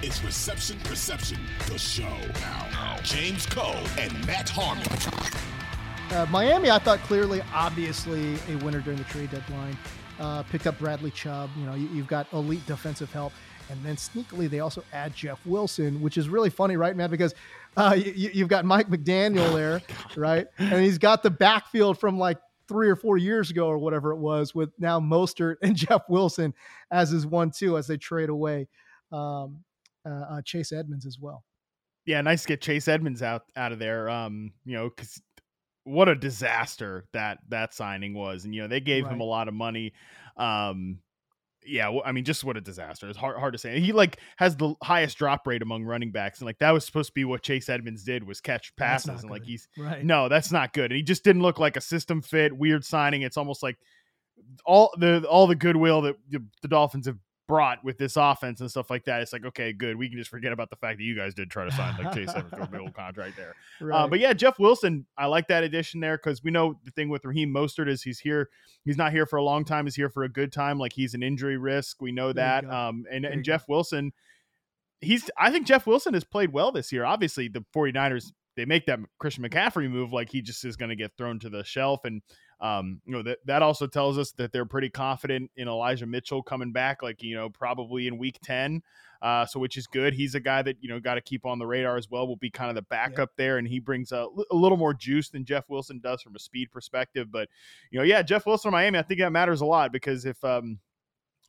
Is Reception Perception, the show. Now, James Koh and Matt Harmon. Uh, Miami, I thought clearly, obviously, a winner during the trade deadline. Uh, picked up Bradley Chubb. You know, you, have got elite defensive help, and then sneakily they also add Jeff Wilson, which is really funny, right, Matt? Because uh, you, have got Mike McDaniel there, right, and he's got the backfield from like three or four years ago or whatever it was, with now Mostert and Jeff Wilson as his one-two as they trade away um, uh, uh, Chase Edmonds as well. Yeah, nice to get Chase Edmonds out out of there. Um, you know, because what a disaster that that signing was, and you know they gave right. him a lot of money. Um, yeah, well, I mean, just what a disaster. It's hard hard to say. He like has the highest drop rate among running backs, and like that was supposed to be what Chase Edmonds did was catch passes, and like he's right. no, that's not good. And he just didn't look like a system fit. Weird signing. It's almost like all the all the goodwill that the, the Dolphins have brought with this offense and stuff like that. It's like, okay, good. We can just forget about the fact that you guys did try to sign like Chase to a old contract there. Uh, right. Uh, but yeah, Jeff Wilson, I like that addition there because we know the thing with Raheem Mostert is he's here. He's not here for a long time. He's here for a good time. Like he's an injury risk. We know that. Um, and, and Jeff go. Wilson, he's, I think Jeff Wilson has played well this year. Obviously, the 49ers, they make that Christian McCaffrey move like he just is going to get thrown to the shelf. And um, you know that that also tells us that they're pretty confident in Elijah Mitchell coming back, like you know probably in Week Ten. Uh, so which is good. He's a guy that you know got to keep on the radar as well. Will be kind of the backup yeah. there, and he brings a, a, little more juice than Jeff Wilson does from a speed perspective. But you know, yeah, Jeff Wilson, Miami, I think that matters a lot because if um,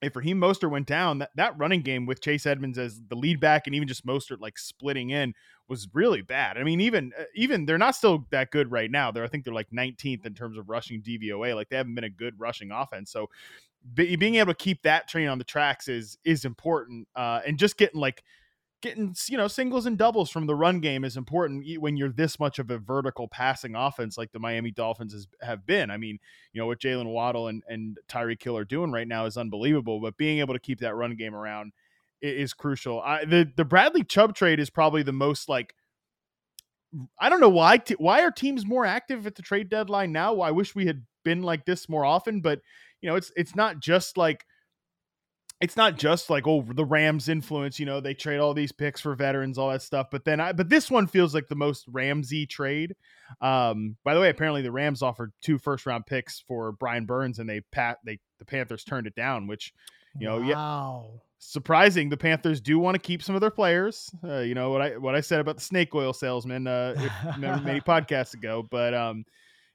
if Raheem Mostert went down, that, that running game with Chase Edmonds as the lead back and even just Mostert like splitting in was really bad. I mean, even uh, even they're not still that good right now. They're I think they're like 19th in terms of rushing DVOA. Like they haven't been a good rushing offense. So being able to keep that train on the tracks is is important. Uh, and just getting like getting you know singles and doubles from the run game is important when you're this much of a vertical passing offense like the Miami Dolphins has, have been. I mean, you know what Jaylen Waddle and and Tyreek Hill are doing right now is unbelievable. But being able to keep that run game around is crucial. I, the the Bradley Chubb trade is probably the most like. I don't know why. T- why are teams more active at the trade deadline now? I wish we had been like this more often, but you know, it's it's not just like it's not just like oh the Rams influence, you know, they trade all these picks for veterans, all that stuff. But then I but this one feels like the most Ramsey trade. Um, by the way, apparently the Rams offered two first round picks for Brian Burns and they pat they the Panthers turned it down, which you know, wow. yeah, surprising. The Panthers do want to keep some of their players. Uh, you know what I what I said about the snake oil salesman uh, if, many podcasts ago, but um,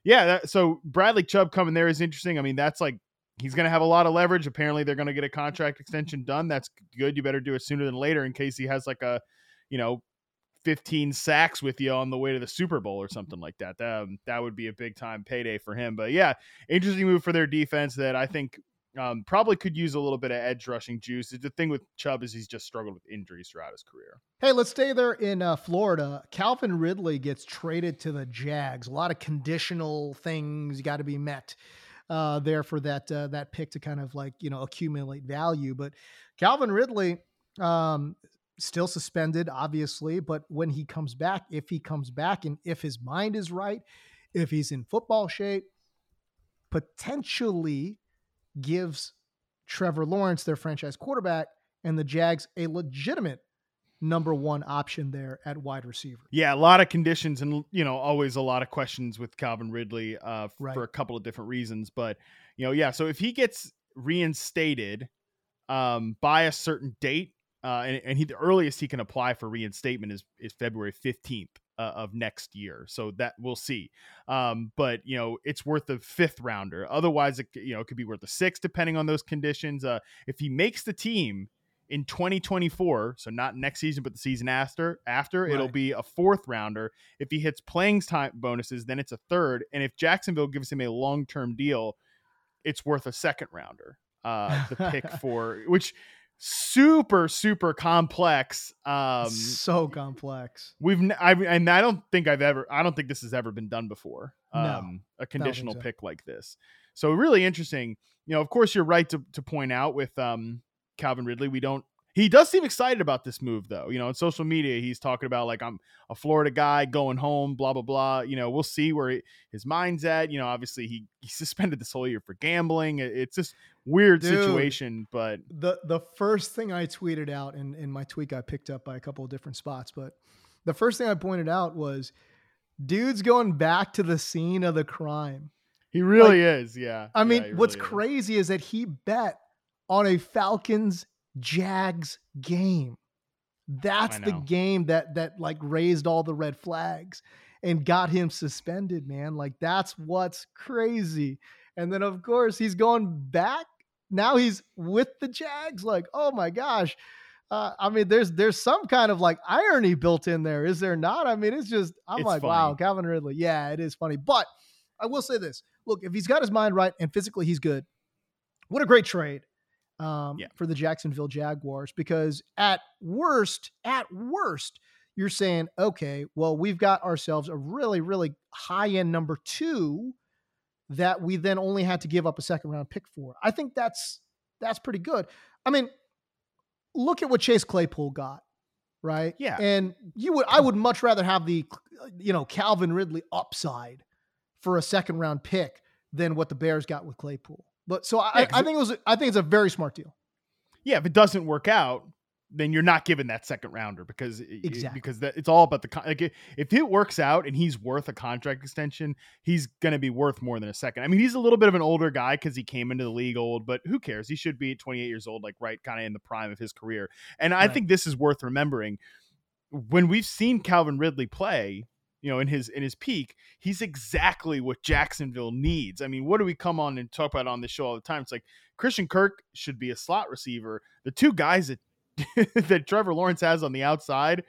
yeah. That, so Bradley Chubb coming there is interesting. I mean, that's like he's going to have a lot of leverage. Apparently, they're going to get a contract extension done. That's good. You better do it sooner than later in case he has like a, you know, 15 sacks with you on the way to the Super Bowl or something like that. Um, that would be a big time payday for him. But yeah, interesting move for their defense that I think um, probably could use a little bit of edge rushing juice. The thing with Chubb is he's just struggled with injuries throughout his career. Hey, let's stay there in uh, Florida. Calvin Ridley gets traded to the Jags. A lot of conditional things got to be met uh, there for that uh, that pick to kind of like you know accumulate value. But Calvin Ridley, Um, still suspended, obviously, but when he comes back, if he comes back and if his mind is right, if he's in football shape, potentially gives Trevor Lawrence, their franchise quarterback, and the Jags a legitimate number one option there at wide receiver. Yeah, a lot of conditions and you know always a lot of questions with Calvin Ridley uh, Right. for a couple of different reasons. But you know, yeah. So if he gets reinstated um, by a certain date, uh, and, and he the earliest he can apply for reinstatement is is February fifteenth. Uh, of next year, so that we'll see. Um, but you know, it's worth a fifth rounder. Otherwise, it, you know, it could be worth a six, depending on those conditions. Uh, if he makes the team in 2024, so not next season, but the season after, after it'll be a fourth rounder. If he hits playing time bonuses, then it's a third. And if Jacksonville gives him a long term deal, it's worth a second rounder. Uh, the pick for which super super complex. Um, so complex. we've n- I and I don't think I've ever I don't think this has ever been done before. No, Um, a conditional so. pick like this. So really interesting. You know, of course, you're right to to point out with um Calvin Ridley. We don't. He does seem excited about this move, though. You know, on social media, he's talking about like I'm a Florida guy going home, blah blah blah. You know, we'll see where he, his mind's at. You know, obviously he he suspended this whole year for gambling. It's just weird Dude. situation, but the the first thing I tweeted out, and in my tweet got picked up by a couple of different spots, but the first thing I pointed out was dude's going back to the scene of the crime. he really is. Yeah. I mean, Yeah, he what's is. crazy is that he bet on a Falcons Jags game. That's the game that that like raised all the red flags and got him suspended, man. Like that's what's crazy. And then of course he's going back. Now he's with the Jags. Like, oh my gosh. Uh, I mean, there's there's some kind of like irony built in there, is there not? I mean, it's just I'm It's like, wow, funny. Calvin Ridley. Yeah, it is funny. But I will say this: look, if he's got his mind right and physically he's good, what a great trade um, Yeah. for the Jacksonville Jaguars. Because at worst, at worst, you're saying, okay, well, we've got ourselves a really, really high end number two that we then only had to give up a second round pick for. I think that's that's pretty good. I mean, look at what Chase Claypool got, right? Yeah. And you would I would much rather have the you know Calvin Ridley upside for a second round pick than what the Bears got with Claypool. But so I, Yeah, I think it was I think it's a very smart deal. yeah, if it doesn't work out, then you're not given that second rounder because it- it- Exactly. because that it's all about the con- like if it works out and he's worth a contract extension, he's gonna be worth more than a second. I mean, he's a little bit of an older guy because he came into the league old, but who cares? He should be 28 years old, like right kind of in the prime of his career. And I Right. think this is worth remembering. When we've seen Calvin Ridley play, you know, in his in his peak, he's exactly what Jacksonville needs. I mean, what do we come on and talk about on this show all the time? It's like Christian Kirk should be a slot receiver. The two guys that that Trevor Lawrence has on the outside,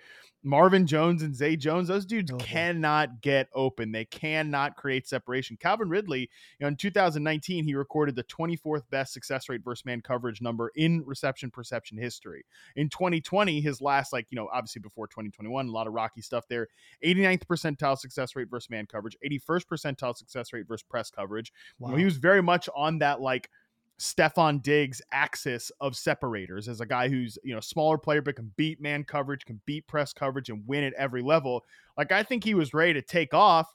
Marvin Jones and Zay Jones, those dudes Oh, cannot get open. They cannot create separation. Calvin Ridley, you know, in 2019, he recorded the 24th best success rate versus man coverage number in reception perception history. In 2020, his last, like, you know, obviously before 2021, a lot of rocky stuff there. 89th percentile success rate versus man coverage, 81st percentile success rate versus press coverage. You know, he was very much on that like Stefon Diggs axis of separators as a guy who's you know smaller player but can beat man coverage, can beat press coverage, and win at every level. Like I think he was ready to take off.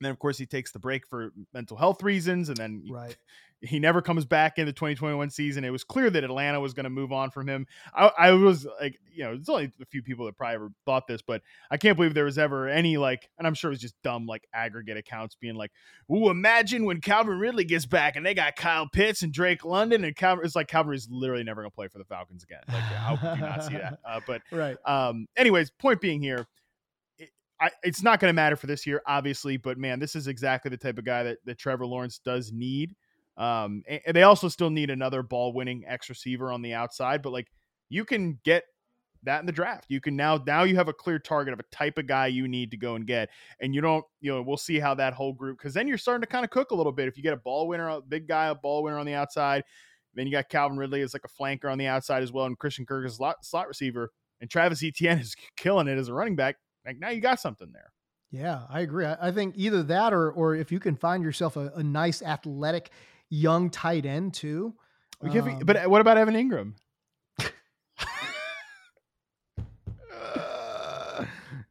And then of course he takes the break for mental health reasons, and then right. he never comes back in the 2021 season. It was clear that Atlanta was going to move on from him. I, I was like, you know, there's only a few people that probably ever thought this, but I can't believe there was ever any like, and I'm sure it was just dumb like aggregate accounts being like, "Ooh, imagine when Calvin Ridley gets back and they got Kyle Pitts and Drake London and Calvin." It's like Calvin is literally never going to play for the Falcons again. Like, how could you not see that? Uh, but Right. um, anyways, point being here, I, it's not going to matter for this year, obviously. But man, this is exactly the type of guy that, that Trevor Lawrence does need. Um, and, they also still need another ball-winning X receiver on the outside. But like, you can get that in the draft. You can now now you have a clear target of a type of guy you need to go and get, and you don't. You know, we'll see how that whole group because then you're starting to kind of cook a little bit. If you get a ball winner, a big guy, a ball winner on the outside. Then you got Calvin Ridley as like a flanker on the outside as well, and Christian Kirk slot, slot receiver, and Travis Etienne is killing it as a running back. Like now you got something there. Yeah, I agree. I, I think either that or or if you can find yourself a, a nice athletic young tight end too. Um, be, but uh, what about Evan Engram?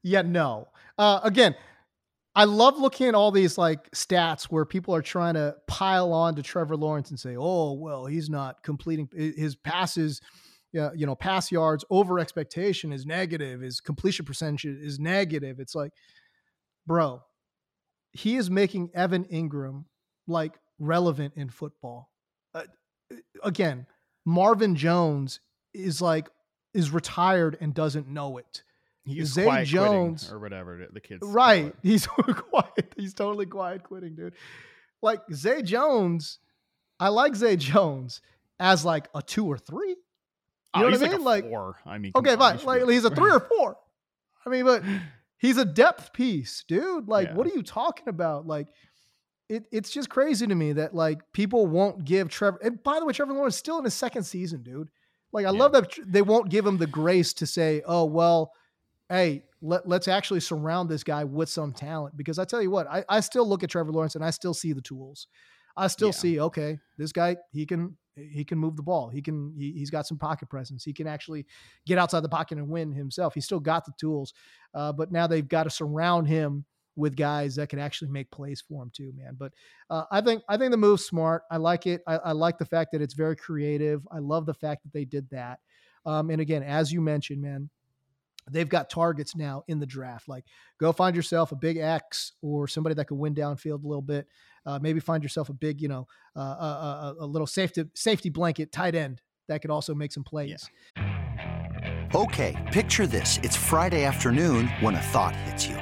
yeah, no. Uh, again, I love looking at all these like stats where people are trying to pile on to Trevor Lawrence and say, "Oh, well, he's not completing his passes." Yeah, you know, pass yards over expectation is negative. His completion percentage is negative. It's like, bro, he is making Evan Engram like relevant in football. Uh, again, Marvin Jones is like is retired and doesn't know it. He's Zay Jones or whatever the kids. Right. He's quiet. He's totally quiet quitting, dude. Like Zay Jones, I like Zay Jones as like a two or three. You oh, know what I mean? Like, like four. I mean, okay, fine. Like he's a three or four. I mean, but he's a depth piece, dude. Like, yeah. what are you talking about? Like, it, it's just crazy to me that like people won't give Trevor. And by the way, Trevor Lawrence is still in his second season, dude. Like, I yeah. love that they won't give him the grace to say, "Oh, well, hey, let, let's actually surround this guy with some talent." Because I tell you what, I, I still look at Trevor Lawrence and I still see the tools. I still yeah. see, okay, this guy he can he can move the ball. He can he, has got some pocket presence. He can actually get outside the pocket and win himself. He's still got the tools, uh, but now they've got to surround him with guys that can actually make plays for him too, man. But uh, I think I think the move's smart. I like it. I, I, like the fact that it's very creative. I love the fact that they did that. Um, and again, as you mentioned, man, they've got targets now in the draft. Like, go find yourself a big X or somebody that can win downfield a little bit. Uh, maybe find yourself a big, you know, uh, a, a, a, little safety safety blanket tight end that could also make some plays. Yeah. Okay, picture this: it's Friday afternoon when a thought hits you.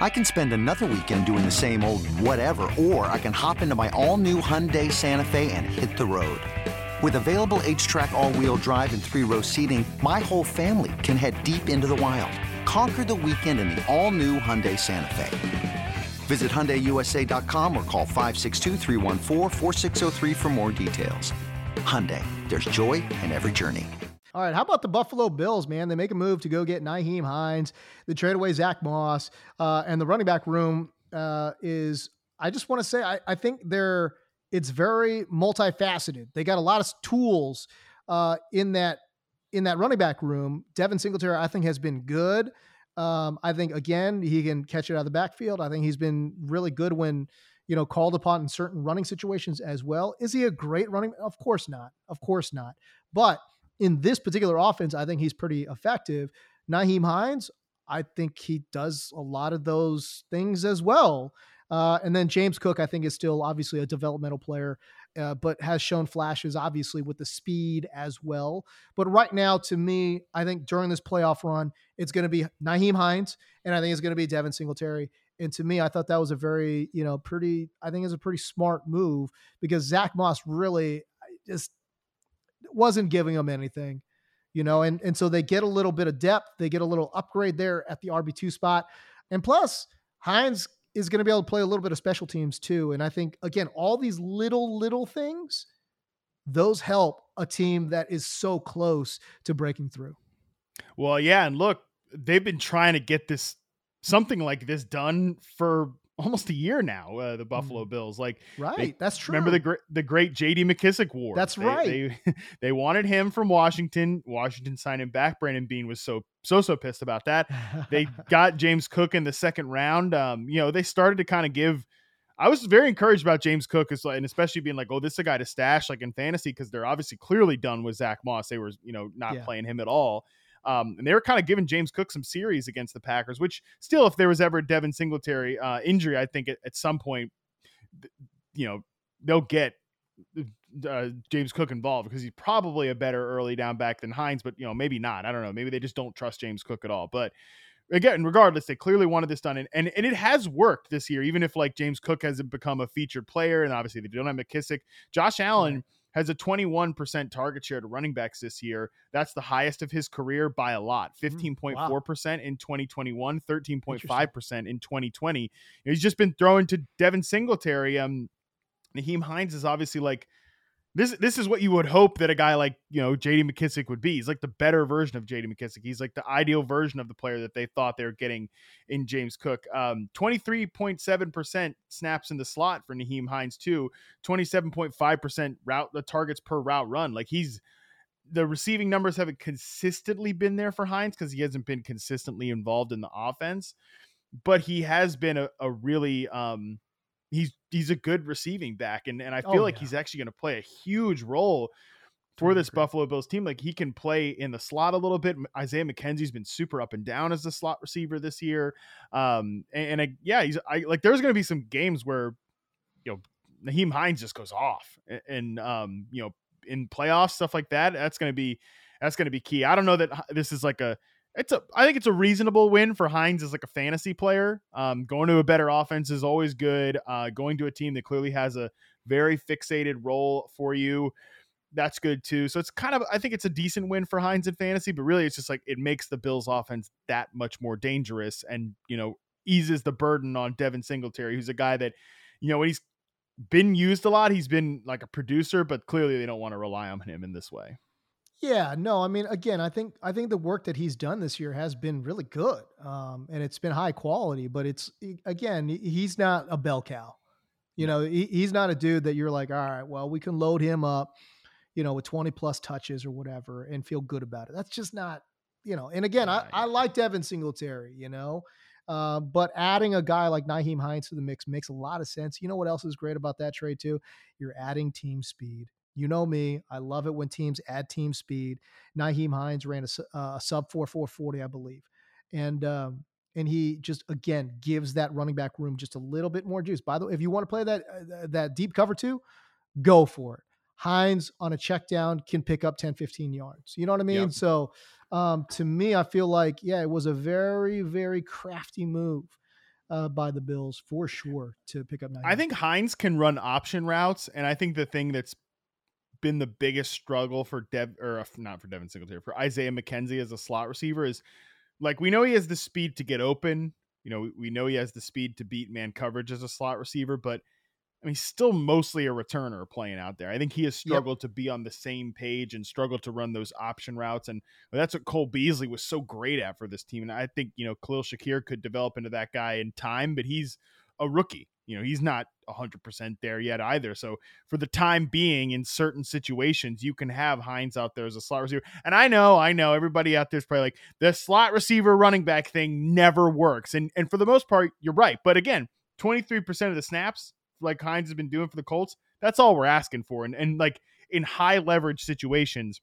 I can spend another weekend doing the same old whatever, or I can hop into my all-new Hyundai Santa Fe and hit the road. With available H-Track all-wheel drive and three-row seating, my whole family can head deep into the wild. Conquer the weekend in the all-new Hyundai Santa Fe. Visit HyundaiUSA.com or call 562 for more details. Hyundai, there's joy in every journey. All right, how about the Buffalo Bills, man? They make a move to go get Nyheim Hines. They trade away Zach Moss. Uh, and the running back room uh, is, I just want to say, I, I, think they're, it's very multifaceted. They got a lot of tools uh, in that in that running back room. Devin Singletary, I think, has been good. Um, I think again he can catch it out of the backfield. I think he's been really good when you know called upon in certain running situations as well. Is he a great running? Of course not. Of course not. But in this particular offense, I think he's pretty effective. Nyheim Hines, I think he does a lot of those things as well. Uh, and then James Cook, I think, is still obviously a developmental player uh, but has shown flashes, obviously, with the speed as well. But right now, to me, I think during this playoff run, it's going to be Nyheim Hines, and I think it's going to be Devin Singletary. And to me, I thought that was a very, you know, pretty, I think it's a pretty smart move because Zach Moss really just wasn't giving him anything, you know, and, and so they get a little bit of depth. They get a little upgrade there at the RB2 spot. And plus, Hines is going to be able to play a little bit of special teams too. And I think, again, all these little, little things, those help a team that is so close to breaking through. Well, yeah. And look, they've been trying to get this something like this done for almost a year now. Uh, the Buffalo mm. Bills, like right, they, that's true. Remember the great the great J.D. McKissic war? That's they, right. They they wanted him from Washington. Washington signed him back. Brandon Beane was so so so pissed about that. they got James Cook in the second round. Um, you know, they started to kind of give. I was very encouraged about James Cook, and especially being like, "Oh, this is a guy to stash like in fantasy," because they're obviously clearly done with Zach Moss. They were, you know, not yeah. playing him at all. Um, and they were kind of giving James Cook some series against the Packers, which still, if there was ever Devin Singletary uh, injury, I think at, at, some point, you know, they'll get uh, James Cook involved because he's probably a better early down back than Hines, but you know, maybe not. I don't know. Maybe they just don't trust James Cook at all. But again, regardless, they clearly wanted this done, and, and and it has worked this year. Even if like James Cook hasn't become a featured player, and obviously they don't have McKissic, Josh Allen. Has a 21% target share to running backs this year. That's the highest of his career by a lot. 15.4% mm, wow. in 2021, 13.5% in 2020. He's just been throwing to Devin Singletary. Um, Nyheim Hines is obviously like this this is what you would hope that a guy like you know JD McKissic would be. He's like the better version of JD McKissic. He's like the ideal version of the player that they thought they were getting in James Cook. Um, 23.7% snaps in the slot for Nyheim Hines too. 27.5% route the targets per route run. Like he's the receiving numbers haven't consistently been there for Hines because he hasn't been consistently involved in the offense, but he has been a, a really um he's he's a good receiving back and and I feel oh, like yeah. he's actually going to play a huge role for this Buffalo Bills team. Like he can play in the slot a little bit. Isaiah McKenzie's been super up and down as the slot receiver this year. Um, and, and I, yeah, he's I like there's going to be some games where you know Nyheim Hines just goes off and, and um, you know in playoffs stuff like that. That's going to be that's going to be key. I don't know that this is like a it's a I think it's a reasonable win for Hines as like a fantasy player. Um, going to a better offense is always good. Uh, going to a team that clearly has a very fixated role for you that's good too. So it's kind of I think it's a decent win for Hines in fantasy, but really it's just like it makes the Bills offense that much more dangerous and, you know, eases the burden on Devin Singletary, who's a guy that, you know, when he's been used a lot, he's been like a producer, but clearly they don't want to rely on him in this way. Yeah, no, I mean, again, I think I think the work that he's done this year has been really good, um, and it's been high quality. But it's again, he's not a bell cow. You know, he, he's not a dude that you're like, all right, well, we can load him up you know, with 20 plus touches or whatever and feel good about it. That's just not, you know, and again, I, I like Devin Singletary, you know, uh, but adding a guy like Nyheim Hines to the mix makes a lot of sense. You know what else is great about that trade too? You're adding team speed. You know me, I love it when teams add team speed. Nyheim Hines ran a, uh, a sub 4440, I believe. And, um, and he just again gives that running back room just a little bit more juice. By the way, if you want to play that uh, that deep cover two, go for it. Hines on a check down can pick up 10, 15 yards. You know what I mean? Yep. So um, to me, I feel like, yeah, it was a very, very crafty move uh, by the Bills for sure to pick up. I think Hines can run option routes. And I think the thing that's been the biggest struggle for Dev or uh, not for Devin Singletary, for Isaiah McKenzie as a slot receiver is like we know he has the speed to get open. You know, we know he has the speed to beat man coverage as a slot receiver, but – I mean, he's still mostly a returner playing out there. I think he has struggled yep. to be on the same page and struggled to run those option routes. And that's what Cole Beasley was so great at for this team. And I think, you know, Khalil Shakir could develop into that guy in time, but he's a rookie. You know, he's not 100% there yet either. So for the time being, in certain situations, you can have Hines out there as a slot receiver. And I know, I know everybody out there is probably like, the slot receiver running back thing never works. And, and for the most part, you're right. But again, 23% of the snaps like Hines has been doing for the Colts, that's all we're asking for. And and like in high leverage situations,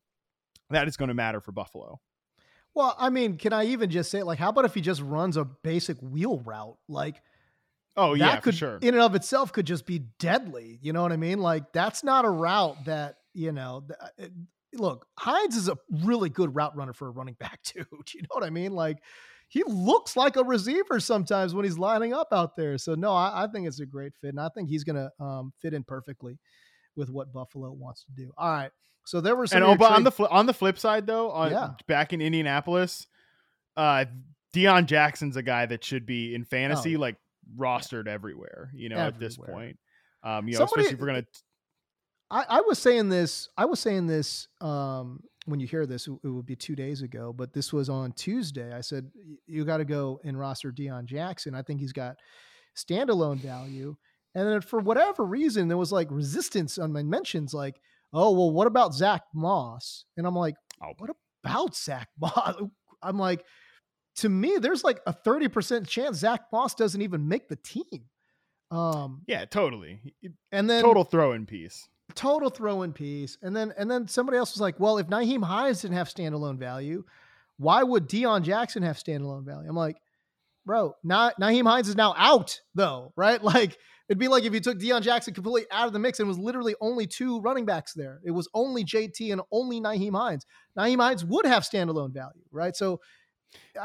that is going to matter for Buffalo. Well, I mean, can I even just say like, how about if he just runs a basic wheel route? Like, oh yeah, could sure. in and of itself could just be deadly. You know what I mean? Like, that's not a route that you know. It, look, Hines is a really good route runner for a running back too. Do you know what I mean? Like, he looks like a receiver sometimes when he's lining up out there. So no, I, I think it's a great fit, and I think he's going to um, fit in perfectly with what Buffalo wants to do. All right, so there were some. And oh, but on the fl- on the flip side, though, on, yeah. back in Indianapolis, uh, Deon Jackson's a guy that should be in fantasy, oh, like rostered everywhere. You know, everywhere. at this point, um, you know, Somebody, especially if we're gonna. I, I was saying this. I was saying this um, when you hear this, it would be two days ago, but this was on Tuesday. I said, you got to go and roster Deon Jackson. I think he's got standalone value. And then for whatever reason, there was like resistance on my mentions, like, oh, well, what about Zach Moss? And I'm like, oh, what about Zach Moss? I'm like, to me, there's like a 30% chance Zach Moss doesn't even make the team. Um, yeah, totally. And then total throw in piece total throw in piece. And then and then somebody else was like, well, if Nyheim Hines didn't have standalone value, why would Deon Jackson have standalone value? I'm like, bro, now Nyheim Hines is now out though, right? Like it'd be like if you took Deon Jackson completely out of the mix and was literally only two running backs there. It was only JT and only Nyheim Hines. Nyheim Hines would have standalone value, right? So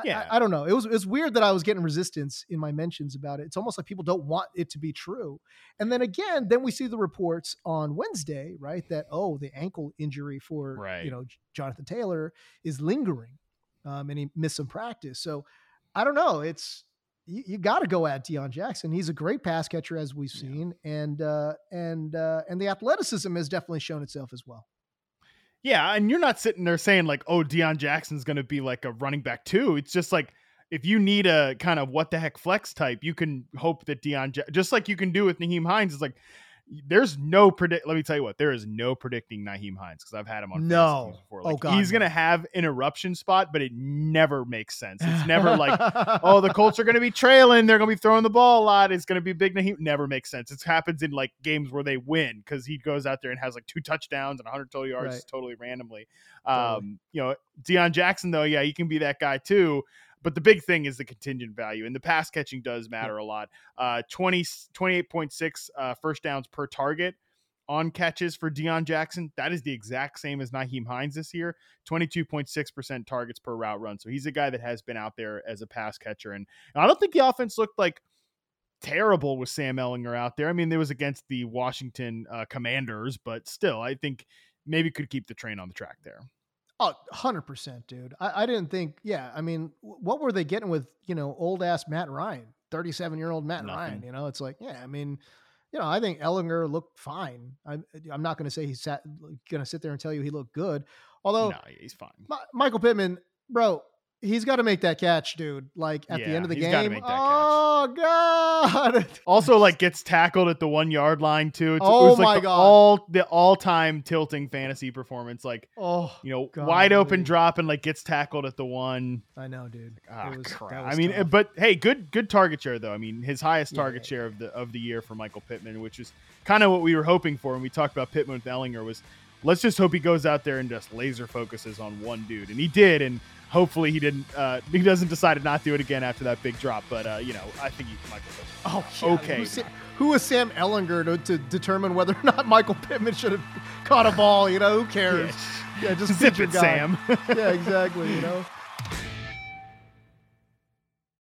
yeah. I, I, don't know. It was it's weird that I was getting resistance in my mentions about it. It's almost like people don't want it to be true. And then again, then we see the reports on Wednesday, right? That oh, the ankle injury for right. you know Jonathan Taylor is lingering, um, and he missed some practice. So I don't know. It's you, you got to go at Deon Jackson. He's a great pass catcher as we've seen, yeah. and uh, and uh, and the athleticism has definitely shown itself as well. Yeah, and you're not sitting there saying like, "Oh, Deon Jackson's going to be like a running back too." It's just like if you need a kind of what the heck flex type, you can hope that Deon, just like you can do with Nyheim Hines, is like there's no predict. Let me tell you what, there is no predicting Nyheim Hines because I've had him on no. before. Oh, God, he's no. gonna have an eruption spot, but it never makes sense. It's never like, oh, the Colts are gonna be trailing, they're gonna be throwing the ball a lot. It's gonna be big Nyheim. Never makes sense. It happens in like games where they win because he goes out there and has like two touchdowns and 100 total yards Right. totally randomly. Totally. Um, you know, Deon Jackson though, yeah, he can be that guy too. But the big thing is the contingent value, and the pass catching does matter a lot. Uh, 20, 28.6 uh, first downs per target on catches for Deon Jackson. That is the exact same as Nyheim Hines this year. 22.6% targets per route run. So he's a guy that has been out there as a pass catcher. And, and I don't think the offense looked like terrible with Sam Ehlinger out there. I mean, it was against the Washington uh, Commanders, but still, I think maybe could keep the train on the track there. Oh, 100%, dude. I, I didn't think, yeah. I mean, what were they getting with, you know, old ass Matt Ryan, 37 year old Matt Ryan? You know, it's like, yeah, I mean, you know, I think Ehlinger looked fine. I'm, I'm not going to say he's sat, going to sit there and tell you he looked good. Although, no, he's fine. Mi- Michael Pittman, bro, he's got to make that catch, dude. Like at the end of the game. make that catch. oh God! Also, like gets tackled at the one yard line too. It's, Oh it was like my the God. all the all time tilting fantasy performance. Like oh, you know, God, wide open dude. drop and like gets tackled at the one. I know, dude. Ah, It was- crap. I mean, tough. but hey, good good target share though. I mean, his highest Yeah, target yeah, share of the of the year for Michael Pittman, which is kind of what we were hoping for when we talked about Pittman with Ehlinger. Was let's just hope he goes out there and just laser focuses on one dude, and he did, and hopefully he didn't. Uh, he doesn't decide to not do it again after that big drop. But uh, you know, I think he, Michael. Pittman. Oh, yeah. okay. Who's who was Sam Ehlinger to, to determine whether or not Michael Pittman should have caught a ball? You know, who cares? Yeah, just Zip it, guy. Sam. yeah, exactly. You know,